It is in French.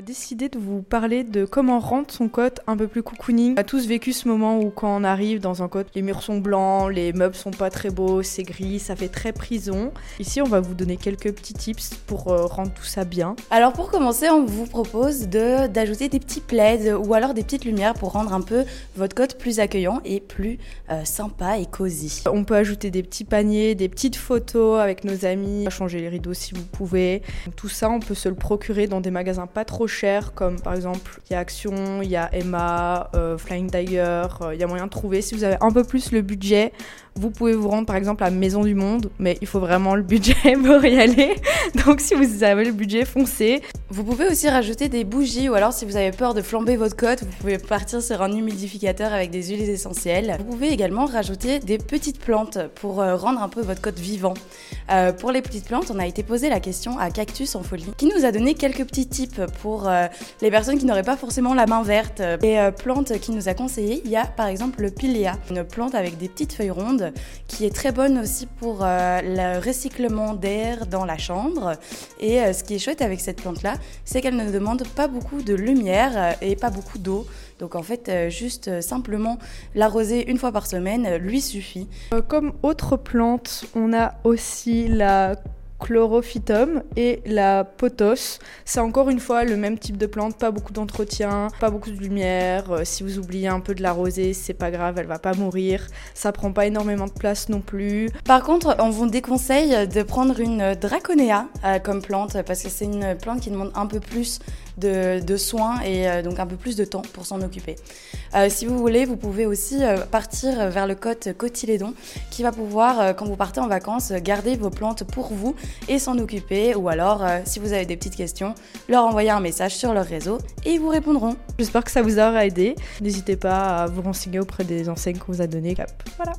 a décidé de vous parler de comment rendre son cote un peu plus cocooning. On a tous vécu ce moment où quand on arrive dans un cote, les murs sont blancs, les meubles sont pas très beaux, c'est gris, ça fait très prison. Ici, on va vous donner quelques petits tips pour euh, rendre tout ça bien. Alors pour commencer, on vous propose de d'ajouter des petits plaids ou alors des petites lumières pour rendre un peu votre cote plus accueillant et plus euh, sympa et cosy. On peut ajouter des petits paniers, des petites photos avec nos amis, changer les rideaux si vous pouvez. Tout ça, on peut se le procurer dans des magasins pas trop chers, comme par exemple il y a Action, il y a Emma, euh, Flying Tiger, euh, il y a moyen de trouver. Si vous avez un peu plus le budget, vous pouvez vous rendre par exemple à Maison du Monde, mais il faut vraiment le budget pour y aller. Donc si vous avez le budget, foncez. Vous pouvez aussi rajouter des bougies ou alors si vous avez peur de flamber votre cote, vous pouvez partir sur un humidificateur avec des huiles essentielles. Vous pouvez également rajouter des petites plantes pour euh, rendre un peu votre cote vivant. Euh, pour les petites plantes, on a été posé la question à Cactus en folie qui nous a donné quelques petits tips pour euh, les personnes qui n'auraient pas forcément la main verte. Les plantes qu'il nous a conseillé, il y a par exemple le pilea, une plante avec des petites feuilles rondes qui est très bonne aussi pour le recyclement d'air dans la chambre. Et ce qui est chouette avec cette plante là, c'est qu'elle ne demande pas beaucoup de lumière et pas beaucoup d'eau. Donc en fait, euh, juste euh, simplement l'arroser une fois par semaine euh, lui suffit. comme autre plante, on a aussi la chlorophytum et la pothos. C'est encore une fois le même type de plante, pas beaucoup d'entretien, pas beaucoup de lumière. Euh, si vous oubliez un peu de l'arroser, c'est pas grave, elle va pas mourir. Ça prend pas énormément de place non plus. Par contre, on vous déconseille de prendre une draconea euh, comme plante parce que c'est une plante qui demande un peu plus de, soins et euh, donc un peu plus de temps pour s'en occuper. si vous voulez, vous pouvez aussi partir vers le côte cotylédon qui va pouvoir, quand vous partez en vacances, garder vos plantes pour vous et s'en occuper. Ou alors, euh, si vous avez des petites questions, leur envoyer un message sur leur réseau et ils vous répondront. J'espère que ça vous aura aidé. N'hésitez pas à vous renseigner auprès des enseignes qu'on vous a données. Voilà.